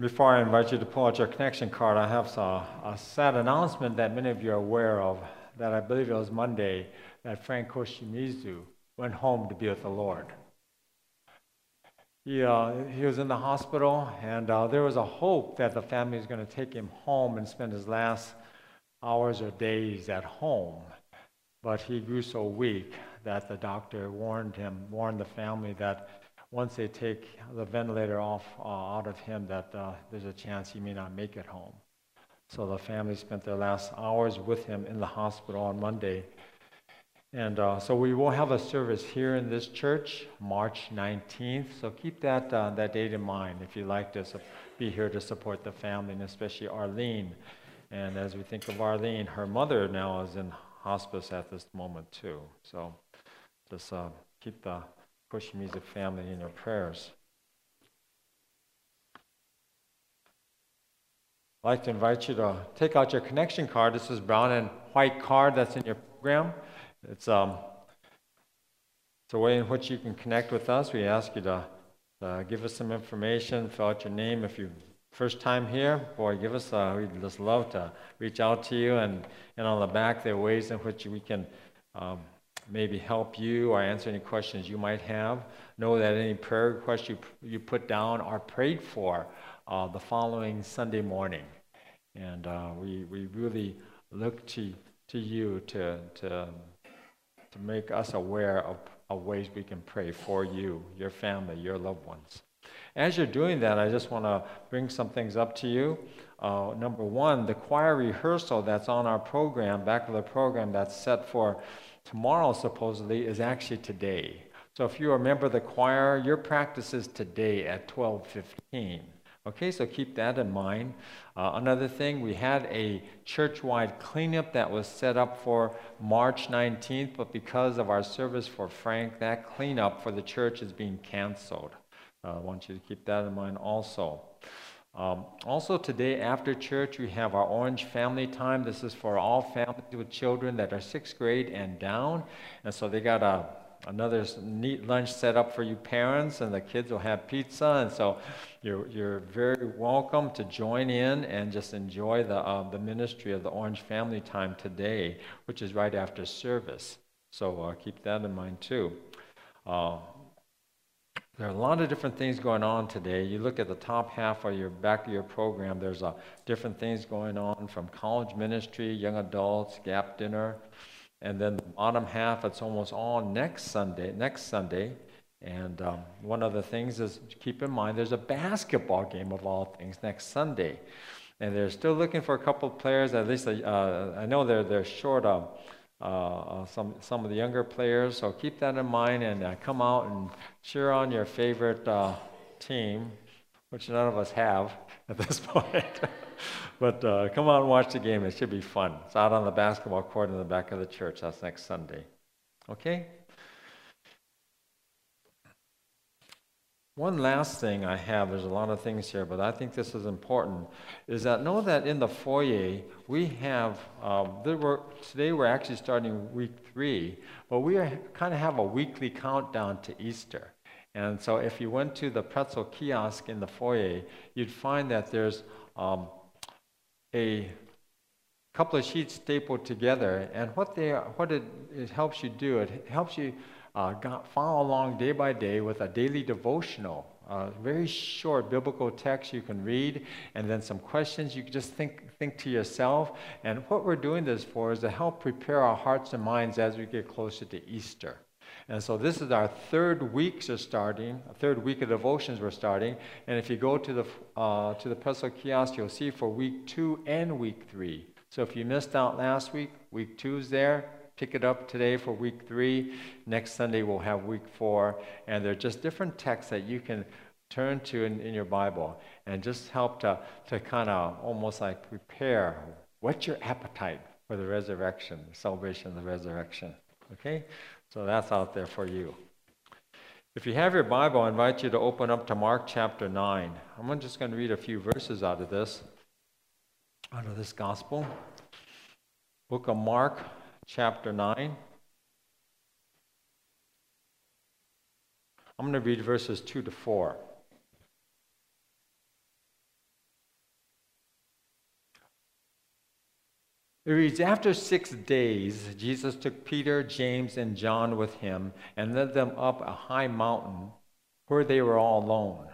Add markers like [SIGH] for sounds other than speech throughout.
Before I invite you to pull out your connection card, I have a, a sad announcement that many of you are aware of. That I believe it was Monday that Frank Koshimizu went home to be with the Lord. He, uh, he was in the hospital, and uh, there was a hope that the family was going to take him home and spend his last hours or days at home. But he grew so weak that the doctor warned him, warned the family that once they take the ventilator off uh, out of him, that uh, there's a chance he may not make it home. So the family spent their last hours with him in the hospital on Monday. And uh, so we will have a service here in this church, March 19th. So keep that, uh, that date in mind if you'd like to be here to support the family, and especially Arlene. And as we think of Arlene, her mother now is in hospice at this moment too. So just uh, keep the Koshimizu family in your prayers. I'd like to invite you to take out your connection card. This is brown and white card that's in your program. It's, um, it's a way in which you can connect with us. We ask you to uh, give us some information, fill out your name if you first time here. Boy, give us, uh, we'd just love to reach out to you. And, and on the back, there are ways in which we can um, maybe help you or answer any questions you might have. Know that any prayer requests you, you put down are prayed for uh, the following Sunday morning. And uh, we, we really look to, to you to, to, to make us aware of, of ways we can pray for you, your family, your loved ones. As you're doing that, I just want to bring some things up to you. Uh, number one, the choir rehearsal that's on our program, back of the program, that's set for tomorrow supposedly is actually today. So if you are a member of the choir, your practice is today at 12:15. Okay, so keep that in mind. Uh, another thing, we had a church-wide cleanup that was set up for March 19th, but because of our service for Frank, that cleanup for the church is being canceled. Uh, I want you to keep that in mind also. Um, also, today after church, we have our Orange Family Time. This is for all families with children that are sixth grade and down. And so they got a, another neat lunch set up for you parents, and the kids will have pizza. And so you're, you're very welcome to join in and just enjoy the, uh, the ministry of the Orange Family Time today, which is right after service. So uh, keep that in mind too. Uh, there are a lot of different things going on today. You look at the top half of your back of your program, there's uh, different things going on from college ministry, young adults, gap dinner. And then the bottom half, it's almost all next Sunday, next Sunday. And um, one of the things is keep in mind there's a basketball game of all things next Sunday. And they're still looking for a couple of players, at least uh, I know they're, they're short of uh, uh, some, some of the younger players. So keep that in mind and uh, come out and cheer on your favorite uh, team, which none of us have [LAUGHS] at this [LAUGHS] point. but uh, come out and watch the game. It should be fun. It's out on the basketball court in the back of the church. That's next Sunday. Okay? One last thing I have, there's a lot of things here, but I think this is important, is that know that in the foyer we have, um, were, today we're actually starting week three, but we are, kind of have a weekly countdown to Easter. And so if you went to the pretzel kiosk in the foyer, you'd find that there's um, a couple of sheets stapled together. And what, they, what it, it helps you do, it helps you uh, follow along day by day with a daily devotional. Very short biblical text you can read, and then some questions you can just think, think to yourself. And what we're doing this for is to help prepare our hearts and minds as we get closer to Easter. And so this is our third week of starting, third week of devotions we're starting. And if you go to the uh, to the pretzel kiosk, you'll see for week two and week three. So if you missed out last week, week two is there pick it up today for week three. Next Sunday, we'll have week four. And they're just different texts that you can turn to in, in your Bible and just help to, to kind of almost like prepare what's your appetite for the resurrection, the celebration of the resurrection. Okay? So that's out there for you. If you have your Bible, I invite you to open up to Mark chapter 9. I'm just going to read a few verses out of this, out of this gospel. Book of Mark, chapter 9. I'm going to read verses 2 to 4. It reads After six days, Jesus took Peter, James, and John with him and led them up a high mountain where they were all alone.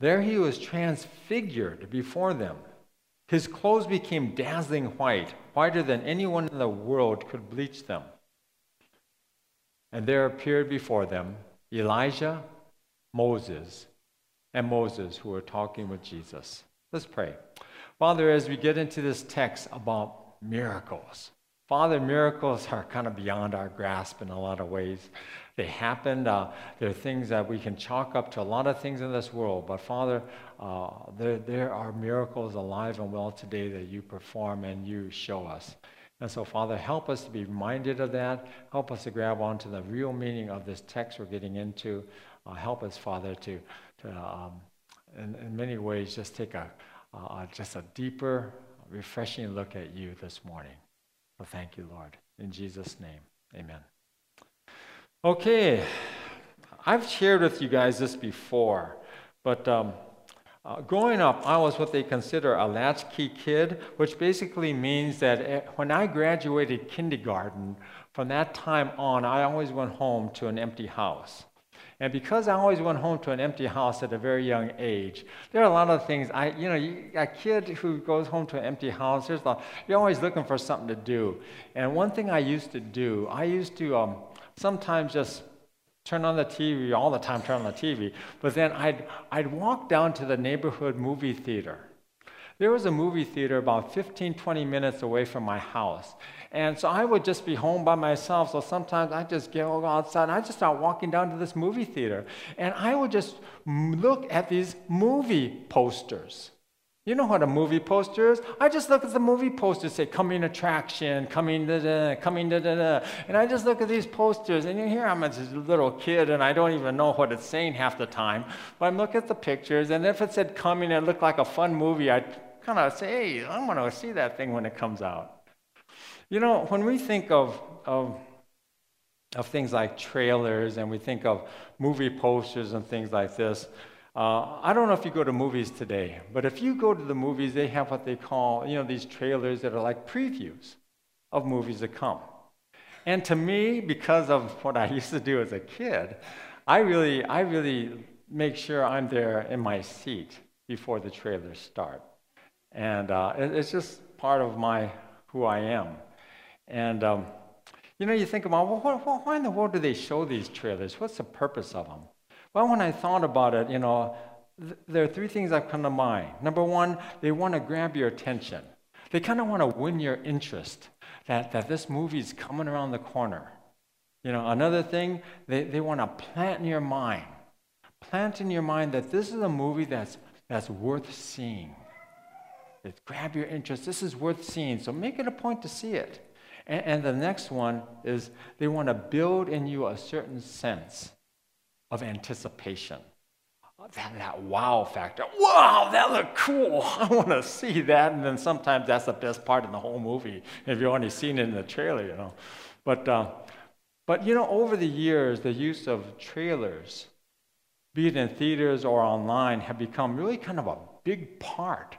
There he was transfigured before them his clothes became dazzling white, whiter than anyone in the world could bleach them. And there appeared before them Elijah, Moses, and Moses who were talking with Jesus. Let's pray. Father, as we get into this text about miracles, Father, miracles are kind of beyond our grasp in a lot of ways. They happened. Uh, they're things that we can chalk up to a lot of things in this world. But Father, uh, there, there are miracles alive and well today that you perform and you show us. And so, Father, help us to be reminded of that. Help us to grab onto the real meaning of this text we're getting into. Uh, help us, Father, to, to um, in, in, many ways, just take a uh, just a deeper, refreshing look at you this morning. So, thank you, Lord. In Jesus' name, Amen. Okay, I've shared with you guys this before, but. Um, uh, growing up, I was what they consider a latchkey kid, which basically means that eh, when I graduated kindergarten, from that time on, I always went home to an empty house. And because I always went home to an empty house at a very young age, there are a lot of things. I, you know, a kid who goes home to an empty house, there's a, you're always looking for something to do. And one thing I used to do, I used to um, sometimes just turn on the TV, all the time turn on the TV. But then I'd, I'd walk down to the neighborhood movie theater. There was a movie theater about 15, 20 minutes away from my house. And so I would just be home by myself. So sometimes I'd just go outside and I'd just start walking down to this movie theater. And I would just look at these movie posters. You know what a movie poster is? I just look at the movie posters, say coming attraction, coming da da, coming da da da. And I just look at these posters, and you hear I'm a little kid and I don't even know what it's saying half the time. But I'm looking at the pictures, and if it said coming it looked like a fun movie, I'd kind of say, hey, I'm going to see that thing when it comes out. You know, when we think of, of, of things like trailers and we think of movie posters and things like this, uh, I don't know if you go to movies today, but if you go to the movies, they have what they call, you know, these trailers that are like previews of movies to come. And to me, because of what I [LAUGHS] used to do as a kid, I really, I really make sure I'm there in my seat before the trailers start. And uh, it's just part of my who I am. And um, you know, you think about, well, why in the world do they show these trailers? What's the purpose of them? Well, when I thought about it, you know, th- there are three things that come to mind. Number one, they want to grab your attention. They kind of want to win your interest that, that this movie is coming around the corner. You know, another thing, they, they want to plant in your mind, plant in your mind that this is a movie that's, that's worth seeing. It grab your interest. This is worth seeing. So make it a point to see it. And, and the next one is they want to build in you a certain sense of anticipation. That, that wow factor. Wow, that looked cool. [LAUGHS] I want to see that. And then sometimes that's the best part in the whole movie if you've only seen it in the trailer, you know. But, uh, but you know, over the years, the use of trailers, be it in theaters or online, have become really kind of a big part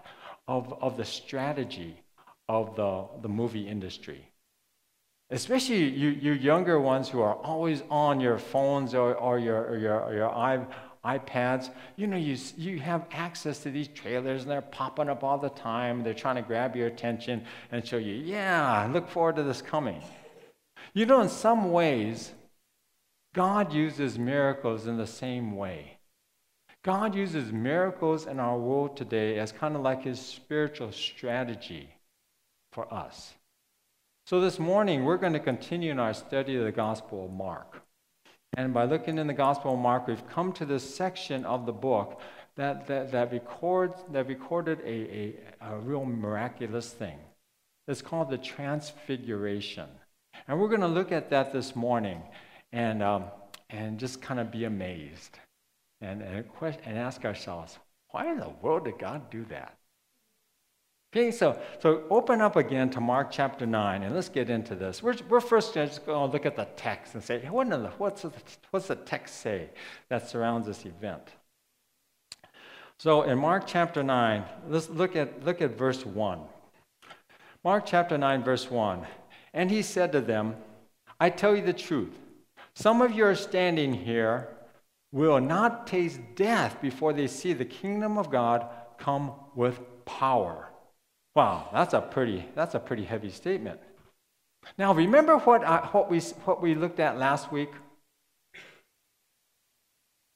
of, of the strategy of the, the movie industry especially you, you younger ones who are always on your phones or, or your, or your, or your iPads, you know, you, you have access to these trailers and they're popping up all the time. They're trying to grab your attention and show you, yeah, I look forward to this coming. You know, in some ways, God uses miracles in the same way. God uses miracles in our world today as kind of like his spiritual strategy for us. So this morning, we're going to continue in our study of the Gospel of Mark. And by looking in the Gospel of Mark, we've come to this section of the book that, that, that, records, that recorded a, a, a real miraculous thing. It's called the Transfiguration. And we're going to look at that this morning and, um, and just kind of be amazed and, and, question, and ask ourselves, why in the world did God do that? Okay, so, so open up again to Mark chapter 9, and let's get into this. We're, we're first just going to look at the text and say, what the, what's, the, what's the text say that surrounds this event? So in Mark chapter 9, let's look at, look at verse 1. Mark chapter 9, verse 1. And he said to them, I tell you the truth. Some of you are standing here will not taste death before they see the kingdom of God come with power. Wow, that's a pretty, that's a pretty heavy statement. Now, remember what, I, what, we, what we looked at last week?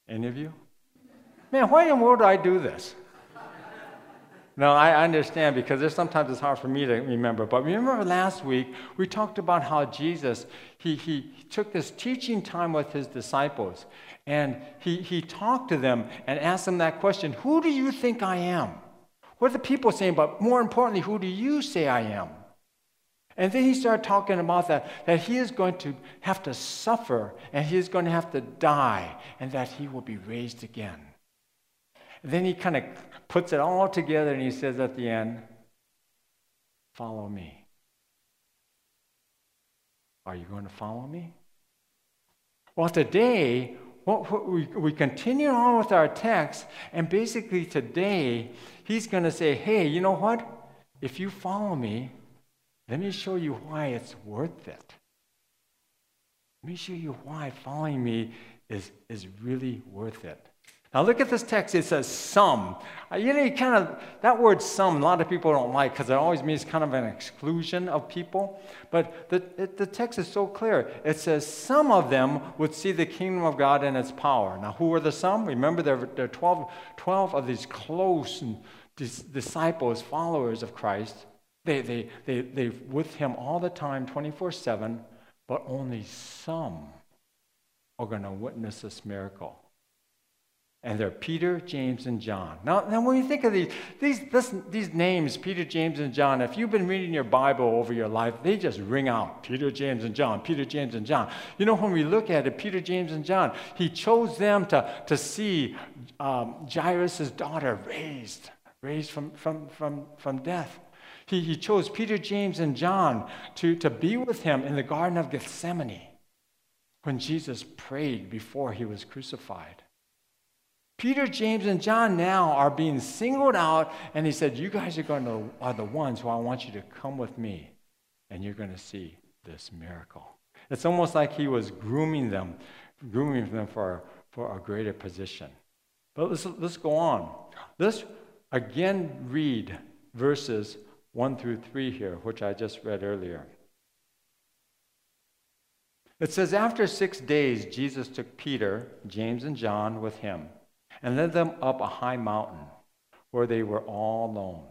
Any of you? Man, why in the world do I do this? No, I understand because there's sometimes it's hard for me to remember. But remember last week, we talked about how Jesus, he, he took this teaching time with his disciples and he, he talked to them and asked them that question Who do you think I am? What are the people saying? But more importantly, who do you say I am? And then he started talking about that, that he is going to have to suffer and he is going to have to die and that he will be raised again. And then he kind of puts it all together and he says at the end, Follow me. Are you going to follow me? Well, today, we, we continue on with our text, and basically today, he's going to say, Hey, you know what? If you follow me, let me show you why it's worth it. Let me show you why following me is, is really worth it. Now look at this text. It says some. Uh, you know, you kind of that word "some" a lot of people don't like because it always means kind of an exclusion of people. But the, it, the text is so clear. It says some of them would see the kingdom of God and its power. Now, who are the some? Remember, there, there are 12, 12 of these close disciples, followers of Christ. They, they, they, they're with him all the time, 24 7, but only some are going to witness this miracle. And they're Peter, James, and John. Now, now when you think of these, these, this, these names, Peter, James, and John, if you've been reading your Bible over your life, they just ring out Peter, James, and John, Peter, James, and John. You know, when we look at it, Peter, James, and John, he chose them to, to see um, Jairus' daughter raised, raised from, from, from, from death. He, he chose Peter, James, and John to, to be with him in the Garden of Gethsemane when Jesus prayed before he was crucified. Peter, James, and John now are being singled out, and he said, You guys are, going to, are the ones who I want you to come with me, and you're going to see this miracle. It's almost like he was grooming them, grooming them for, for a greater position. But let's, let's go on. Let's again read verses 1 through 3 here, which I just read earlier. It says, After six days, Jesus took Peter, James, and John with him and led them up a high mountain where they were all alone.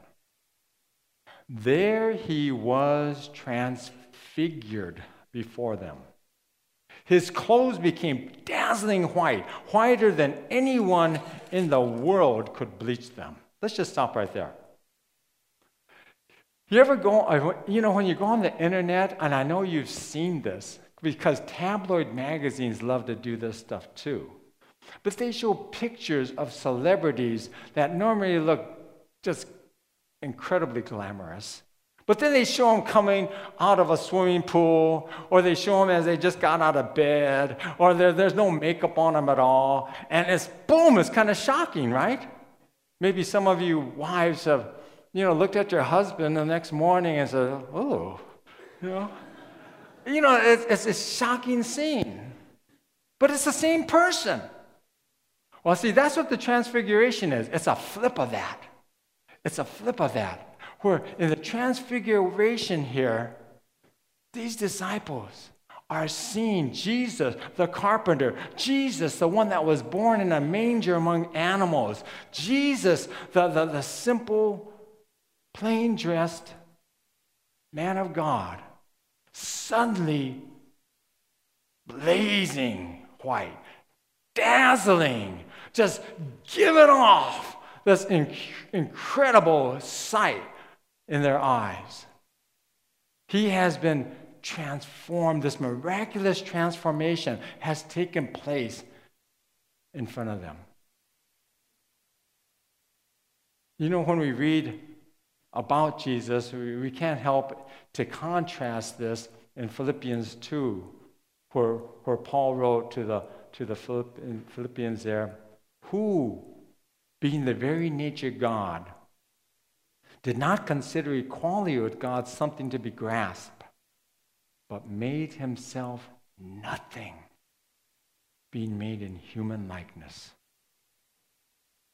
There he was transfigured before them. His clothes became dazzling white, whiter than anyone in the world could bleach them. Let's just stop right there. You ever go, uh, you know, when you go on the internet, and I know you've seen this, because tabloid magazines love to do this stuff too. But they show pictures of celebrities that normally look just incredibly glamorous. But then they show them coming out of a swimming pool, or they show them as they just got out of bed, or there's no makeup on them at all. And it's boom, it's kind of shocking, right? Maybe some of you wives have, you know, looked at your husband the next morning and said, oh, you know. You know, it's, it's a shocking scene. But it's the same person. Well, see, that's what the transfiguration is. It's a flip of that. It's a flip of that. Where in the transfiguration here, these disciples are seeing Jesus, the carpenter, Jesus, the one that was born in a manger among animals, Jesus, the, the, the simple, plain dressed man of God, suddenly blazing white, dazzling, just giving off this inc- incredible sight in their eyes. He has been transformed. This miraculous transformation has taken place in front of them. You know, when we read about Jesus, we, can't help to contrast this in Philippians 2, where, where Paul wrote to the, to the Philippians there who, being the very nature God, did not consider equality with God something to be grasped, but made himself nothing, being made in human likeness.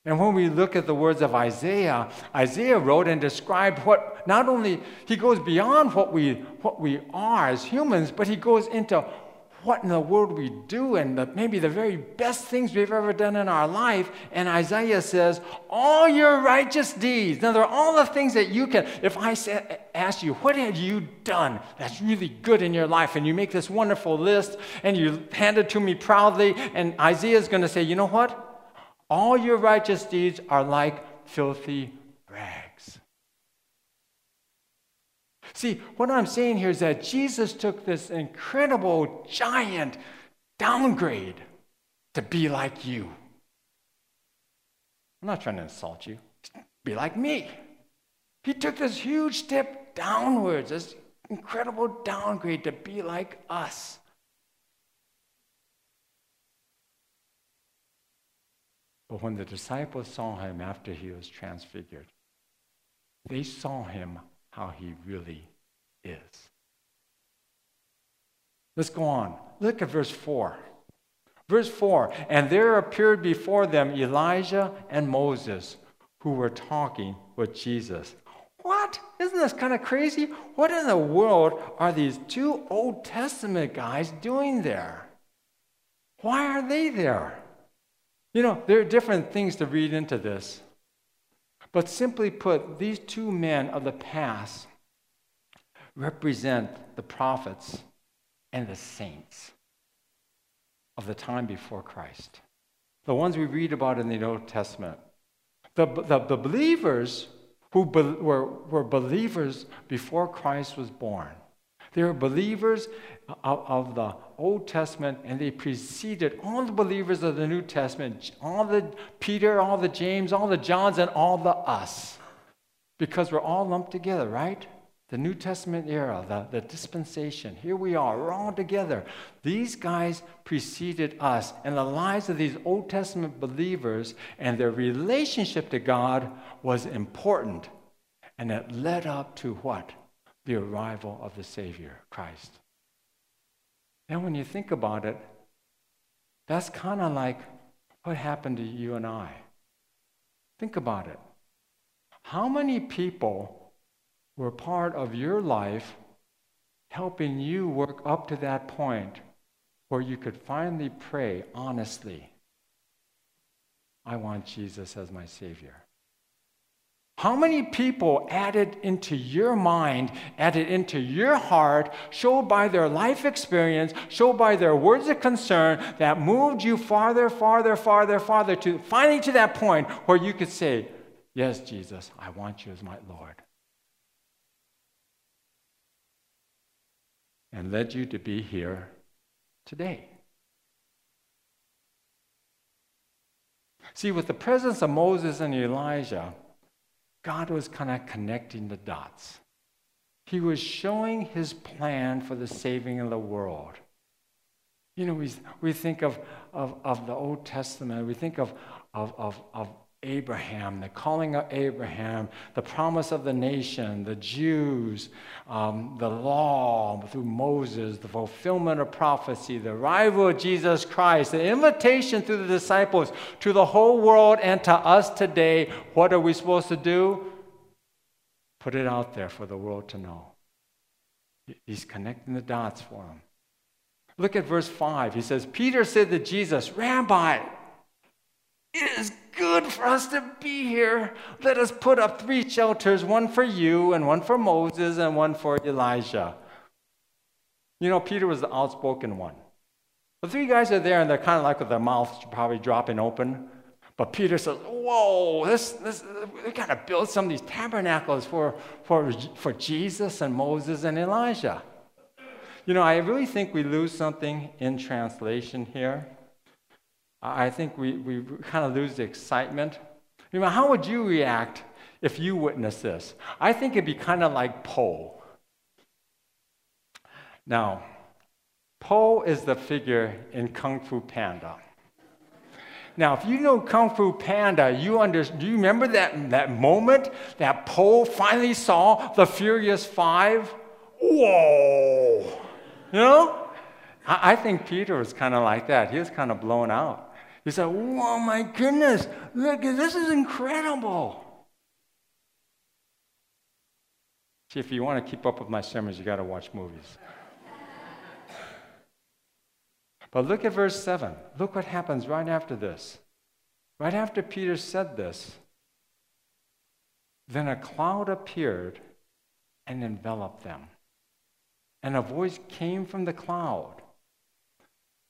And when we look at the words of Isaiah, Isaiah wrote and described what not only he goes beyond what we what we are as humans, but he goes into what in the world we do and the, maybe the very best things we've ever done in our life. And Isaiah says, all your righteous deeds. Now, there are all the things that you can. If I say, ask you, what have you done that's really good in your life? And you make this wonderful list and you hand it to me proudly. And Isaiah is going to say, you know what? All your righteous deeds are like filthy rags. See, what I'm saying here is that Jesus took this incredible, giant downgrade to be like you. I'm not trying to insult you. Be like me. He took this huge step downwards, this incredible downgrade to be like us. But when the disciples saw him after he was transfigured, they saw him how he really is. Let's go on. Look at verse 4. Verse 4 And there appeared before them Elijah and Moses, who were talking with Jesus. What? Isn't this kind of crazy? What in the world are these two Old Testament guys doing there? Why are they there? You know, there are different things to read into this. But simply put, these two men of the past represent the prophets and the saints of the time before Christ. The ones we read about in the Old Testament. The, the, the believers who be, were, were believers before Christ was born. They were believers of, of, the Old Testament, and they preceded all the believers of the New Testament, all the Peter, all the James, all the Johns, and all the us. Because we're all lumped together, right? The New Testament era, the, the dispensation. Here we are, we're all together. These guys preceded us, and the lives of these Old Testament believers and their relationship to God was important. And it led up to what? the arrival of the Savior, Christ. And when you think about it, that's kind of like what happened to you and I. Think about it. How many people were part of your life helping you work up to that point where you could finally pray honestly, I want Jesus as my Savior? How many people added into your mind, added into your heart, showed by their life experience, showed by their words of concern that moved you farther, farther, farther, farther to finally to that point where you could say, Yes, Jesus, I want you as my Lord. And led you to be here today. See, with the presence of Moses and Elijah, God was kind of connecting the dots. He was showing his plan for the saving of the world. You know, we, we think of, of, of the Old Testament, we think of, of, of, of Abraham, the calling of Abraham, the promise of the nation, the Jews, um, the law through Moses, the fulfillment of prophecy, the arrival of Jesus Christ, the invitation through the disciples to the whole world and to us today. What are we supposed to do? Put it out there for the world to know. He's connecting the dots for them. Look at verse 5. He says, Peter said to Jesus, Rabbi, it is good for us to be here. Let us put up three shelters one for you, and one for Moses, and one for Elijah. You know, Peter was the outspoken one. The three guys are there, and they're kind of like with their mouths probably dropping open. But Peter says, Whoa, this, this, we got to build some of these tabernacles for, for, for Jesus and Moses and Elijah. You know, I really think we lose something in translation here. I think we, we kind of lose the excitement. You know, how would you react if you witnessed this? I think it'd be kind of like Po. Now, Po is the figure in Kung Fu Panda. Now, if you know Kung Fu Panda, you under, do you remember that, that moment that Po finally saw the Furious Five? Whoa! You know? I, I think Peter was kind of like that. He was kind of blown out. He said, Whoa, my goodness, look, this is incredible. See, if you want to keep up with my sermons, you got to watch movies. but look at verse 7. Look what happens right after this. Right after Peter said this, then a cloud appeared and enveloped them. And a voice came from the cloud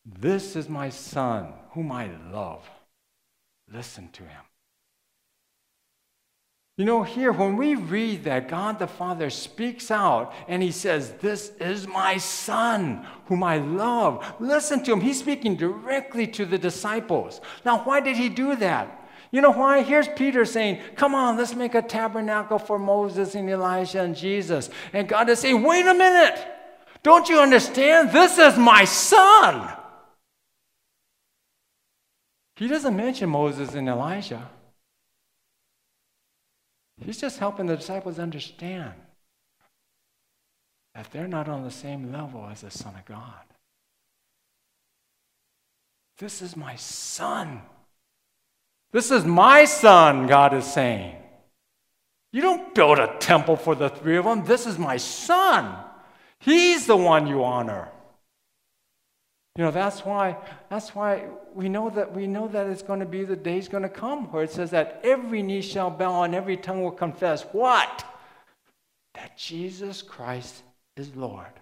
This is my son, whom I love. Listen to him. You know, here, when we read that God the Father speaks out and he says, This is my Son, whom I love, listen to him. He's speaking directly to the disciples. Now, why did he do that? You know why? Here's Peter saying, Come on, let's make a tabernacle for Moses and Elijah and Jesus. And God is saying, Wait a minute. Don't you understand? This is my son. He doesn't mention Moses and Elijah. He's just helping the disciples understand that they're not on the same level as the Son of God. This is my son. This is my son, God is saying. You don't build a temple for the three of them. This is my son. He's the one you honor. You know, that's why, that's why we know that we know that it's going to be the day's going to come where it says that every knee shall bow and every tongue will confess what? That Jesus Christ is Lord.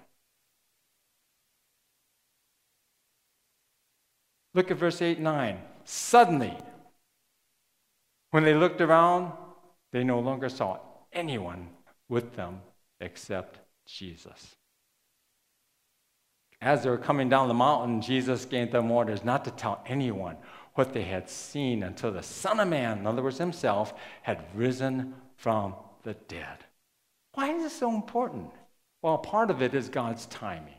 Look at verse 8 9. Suddenly, when they looked around, they no longer saw anyone with them except Jesus. As they were coming down the mountain, Jesus gave them orders not to tell anyone what they had seen until the Son of Man, in other words, himself, had risen from the dead. Why is this so important? Well, part of it is God's timing.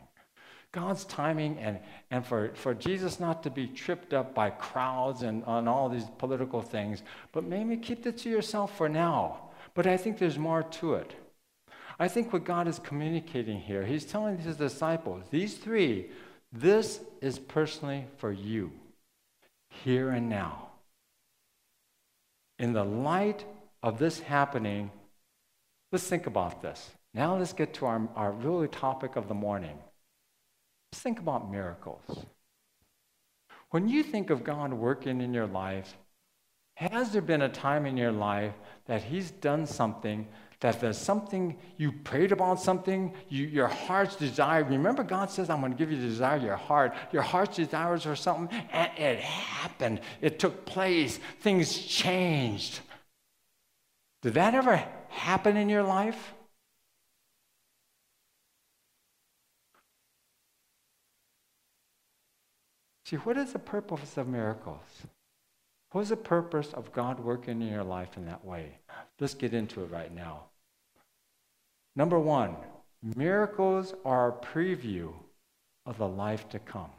God's timing and, and for, for Jesus not to be tripped up by crowds and on all these political things, but maybe keep it to yourself for now. But I think there's more to it. I think what God is communicating here, He's telling His disciples, these three, this is personally for you, here and now. In the light of this happening, let's think about this. Now let's get to our, our really topic of the morning. Let's think about miracles. When you think of God working in your life, has there been a time in your life that He's done something that there's something you prayed about something, you, your heart's desire. Remember, God says, I'm going to give you the desire of your heart. Your heart's desires for something, and it happened. It took place. Things changed. Did that ever happen in your life? See, what is the purpose of miracles? What is the purpose of God working in your life in that way? Let's get into it right now. Number one, miracles are a preview of the life to come.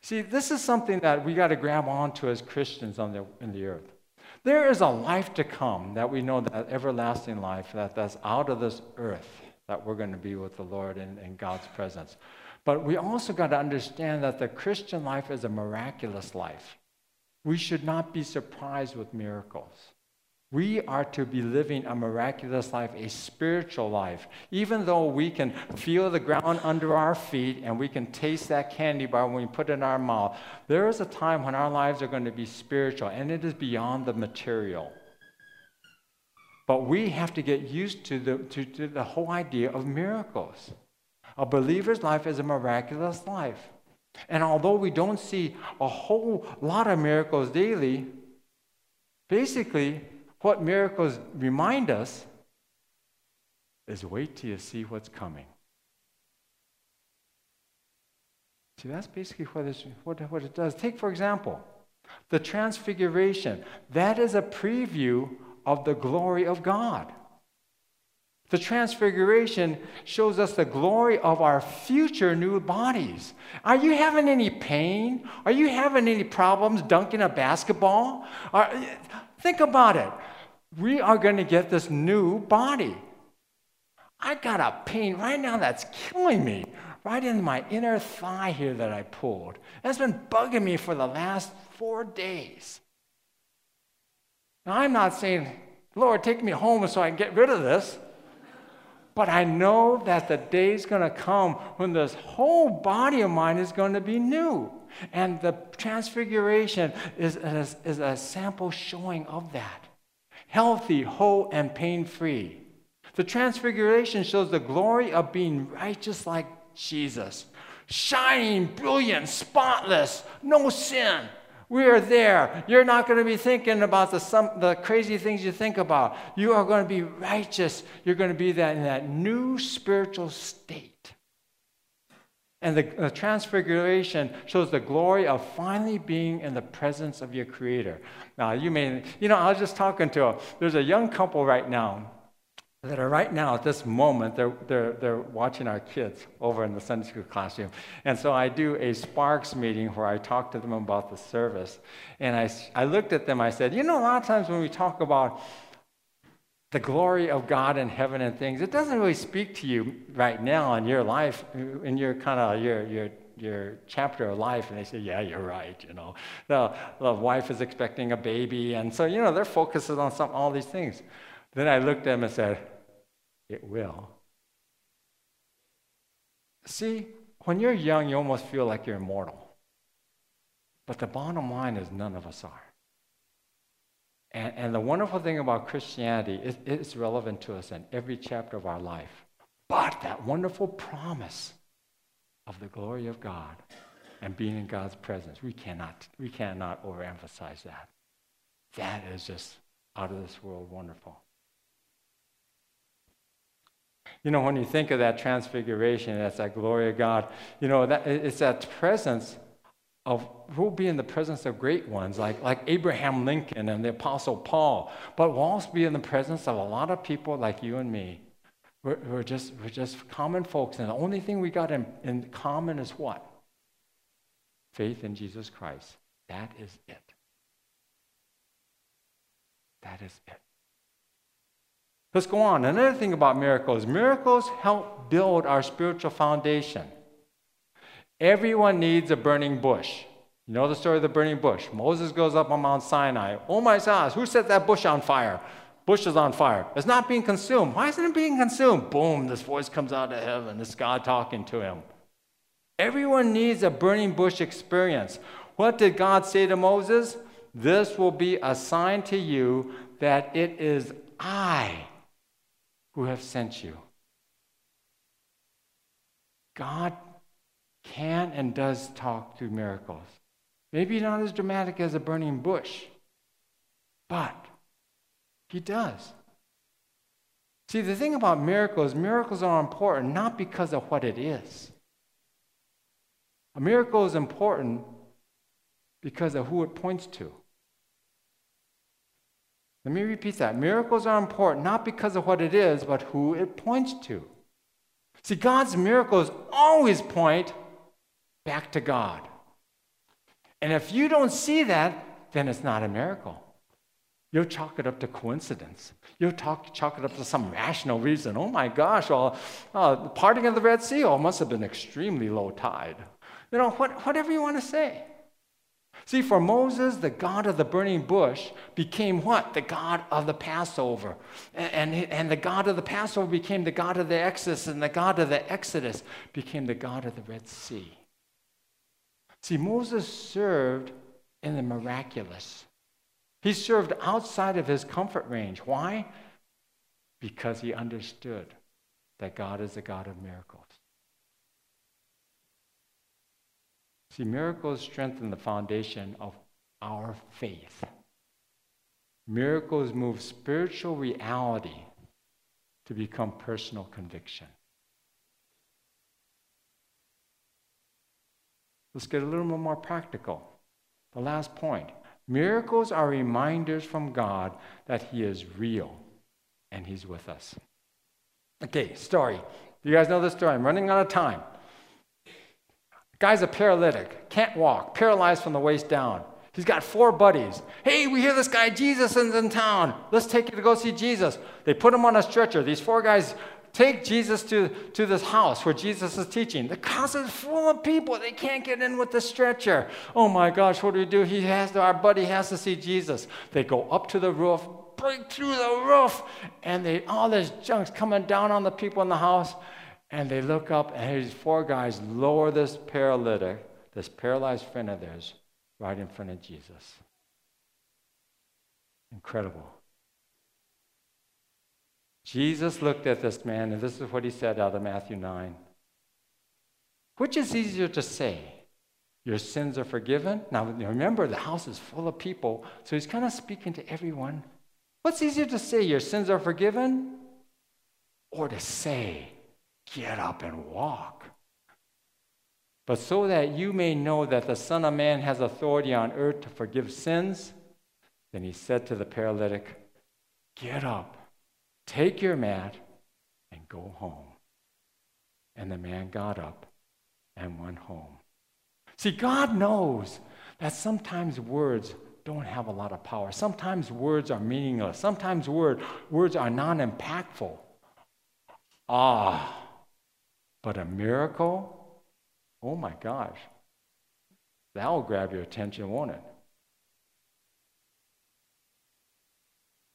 See, this is something that we got to grab onto as Christians on the, in the earth. There is a life to come that we know that everlasting life that, that's out of this earth that we're going to be with the Lord in, in God's presence. But we also got to understand that the Christian life is a miraculous life. We should not be surprised with miracles. We are to be living a miraculous life, a spiritual life. Even though we can feel the ground under our feet and we can taste that candy bar when we put it in our mouth, there is a time when our lives are going to be spiritual and it is beyond the material. But we have to get used to the, to, to the whole idea of miracles. A believer's life is a miraculous life. And although we don't see a whole lot of miracles daily, basically, what miracles remind us is wait till you see what's coming. See, that's basically what, what, what it does. Take, for example, the transfiguration. That is a preview of the glory of God. The transfiguration shows us the glory of our future new bodies. Are you having any pain? Are you having any problems dunking a basketball? Are, think about it. We are going to get this new body. I got a pain right now that's killing me, right in my inner thigh here that I pulled. That's been bugging me for the last four days. Now, I'm not saying, Lord, take me home so I can get rid of this. But I know that the day is going to come when this whole body of mine is going to be new. And the transfiguration is, is, is a sample showing of that. Healthy, whole, and pain free. The transfiguration shows the glory of being righteous like Jesus, shining, brilliant, spotless, no sin. We are there. You're not going to be thinking about the, some, the crazy things you think about. You are going to be righteous. You're going to be that, in that new spiritual state. And the, transfiguration shows the glory of finally being in the presence of your Creator. Now, you may, you know, I was just talking to a, there's a young couple right now that are right now at this moment, they're, they're, they're watching our kids over in the Sunday school classroom. And so I do a Sparks meeting where I talk to them about the service. And I, I looked at them, I said, You know, a lot of times when we talk about the glory of God in heaven and things, it doesn't really speak to you right now in your life, in your kind of your, your, your chapter of life. And they say, Yeah, you're right. You know, the, the wife is expecting a baby. And so, you know, they're focusing on some, all these things. Then I looked at them and said, it will. See, when you're young, you almost feel like you're immortal. But the bottom line is none of us are. And, and the wonderful thing about Christianity is it's relevant to us in every chapter of our life. But that wonderful promise of the glory of God and being in God's presence, we cannot, we cannot overemphasize that. That is just out of this world wonderful. You know, when you think of that transfiguration, that's that glory of God, you know, that, it's that presence of, we'll be in the presence of great ones like, like Abraham Lincoln and the Apostle Paul, but we'll also be in the presence of a lot of people like you and me. We're, we're just, we're just common folks, and the only thing we got in, in common is what? Faith in Jesus Christ. That is it. That is it. Let's go on. Another thing about miracles miracles help build our spiritual foundation. Everyone needs a burning bush. You know the story of the burning bush. Moses goes up on Mount Sinai. Oh my gosh, who set that bush on fire? Bush is on fire. It's not being consumed. Why isn't it being consumed? Boom, this voice comes out of heaven. It's God talking to him. Everyone needs a burning bush experience. What did God say to Moses? This will be a sign to you that it is I who have sent you. God can and does talk through miracles. Maybe not as dramatic as a burning bush, but he does. See, the thing about miracles, miracles are important not because of what it is. A miracle is important because of who it points to. Let me repeat that. Miracles are important not because of what it is, but who it points to. See, God's miracles always point back to God. And if you don't see that, then it's not a miracle. You'll chalk it up to coincidence. You'll talk, chalk it up to some rational reason. Oh my gosh, well, uh, the parting of the Red Sea oh, must have been extremely low tide. You know, what, whatever you want to say. See, for Moses, the God of the burning bush became what? The God of the Passover. And, and, and, the God of the Passover became the God of the Exodus, and the God of the Exodus became the God of the Red Sea. See, Moses served in the miraculous. He served outside of his comfort range. Why? Because he understood that God is a God of miracles. See, miracles strengthen the foundation of our faith. Miracles move spiritual reality to become personal conviction. Let's get a little more practical. The last point miracles are reminders from God that He is real and He's with us. Okay, story. You guys know this story. I'm running out of time. Guy's a paralytic, can't walk, paralyzed from the waist down. He's got four buddies. Hey, we hear this guy Jesus is in town. Let's take you to go see Jesus. They put him on a stretcher. These four guys take Jesus to, to this house where Jesus is teaching. The house is full of people. They can't get in with the stretcher. Oh my gosh, what do we do? He has to, our buddy has to see Jesus. They go up to the roof, break through the roof, and they all this junk's coming down on the people in the house. And they look up, and these four guys lower this paralytic, this paralyzed friend of theirs, right in front of Jesus. Incredible. Jesus looked at this man, and this is what he said out of Matthew 9. Which is easier to say? Your sins are forgiven? Now, remember, the house is full of people, so he's kind of speaking to everyone. What's easier to say? Your sins are forgiven? Or to say, get up and walk? But so that you may know that the Son of Man has authority on earth to forgive sins, then he said to the paralytic, Get up, take your mat, and go home. And the man got up and went home. See, God knows that sometimes words don't have a lot of power. Sometimes words are meaningless. Sometimes word, words are non impactful. Ah, but a miracle Oh my gosh. That will grab your attention, won't it?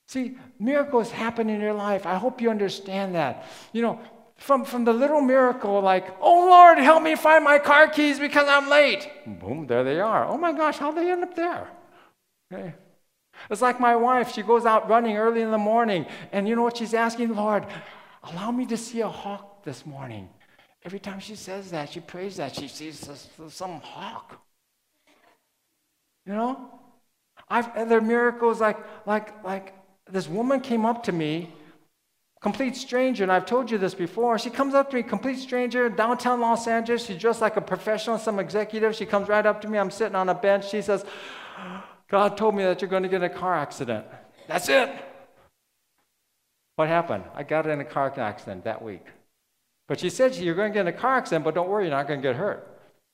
See, miracles happen in your life. I hope you understand that. You know, from, from the little miracle, like, oh Lord, help me find my car keys because I'm late. Boom, there they are. Oh my gosh, how'd they end up there? Okay. It's like my wife, she goes out running early in the morning, and you know what she's asking? Lord, allow me to see a hawk this morning. Every time she says that, she prays that, she sees some hawk. You know? I've, are miracles like, like, like this woman came up to me, complete stranger, and I've told you this before. She comes up to me, complete stranger, downtown Los Angeles. She's dressed like a professional, some executive. She comes right up to me. I'm sitting on a bench. She says, God told me that you're going to get in a car accident. That's it. What happened? I got in a car accident that week. But she said, You're going to get in a car accident, but don't worry, you're not going to get hurt.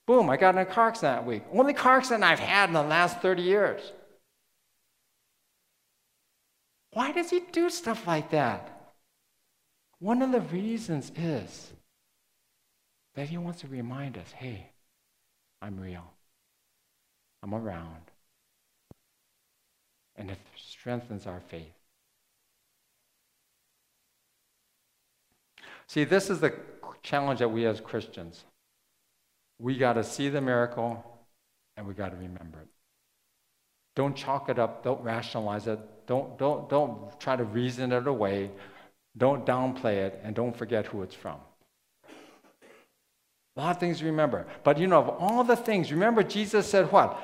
Boom, I got in a car accident that week. Only car accident I've had in the last 30 years. Why does he do stuff like that? One of the reasons is that he wants to remind us hey, I'm real, I'm around. And it strengthens our faith. See, this is the challenge that we as Christians. We got to see the miracle and we got to remember it. Don't chalk it up, don't rationalize it, don't, don't, don't try to reason it away, don't downplay it, and don't forget who it's from. A lot of things to remember. But you know, of all the things, remember Jesus said what?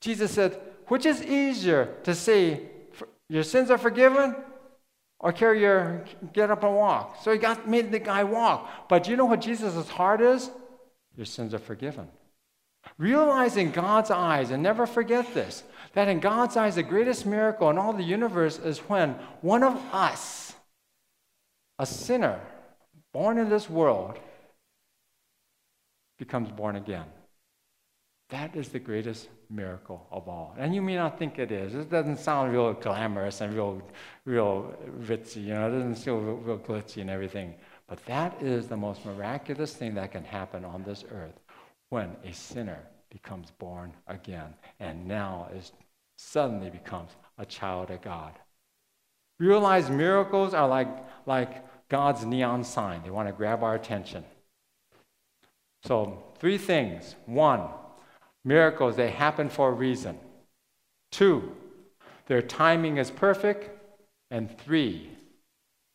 Jesus said, which is easier to say, your sins are forgiven or carry your get up and walk. So he got made the guy walk. But you know what Jesus' heart is? Your sins are forgiven. Realize in God's eyes, and never forget this, that in God's eyes, the greatest miracle in all the universe is when one of us, a sinner born in this world, becomes born again. That is the greatest miracle of all. And you may not think it is. It doesn't sound real glamorous and real, real ritzy, you know, it doesn't feel real, real glitzy and everything. But that is the most miraculous thing that can happen on this earth when a sinner becomes born again and now is suddenly becomes a child of God. Realize miracles are like, like God's neon sign. They want to grab our attention. So, three things. One, Miracles, they happen for a reason. Two, their timing is perfect. And three,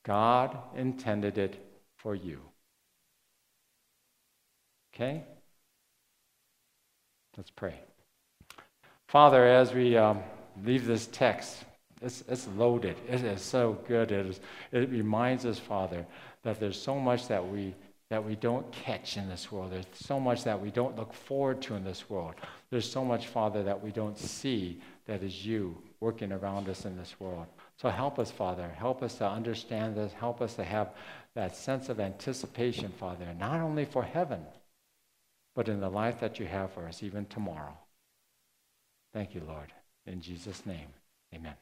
God intended it for you. Okay? Let's pray. Father, as we um, leave this text, it's, it's loaded. It is so good. It, is, it reminds us, Father, that there's so much that we that we don't catch in this world. There's so much that we don't look forward to in this world. There's so much, Father, that we don't see that is you working around us in this world. So help us, Father. Help us to understand this. Help us to have that sense of anticipation, Father, not only for heaven, but in the life that you have for us, even tomorrow. Thank you, Lord. In Jesus' name, amen.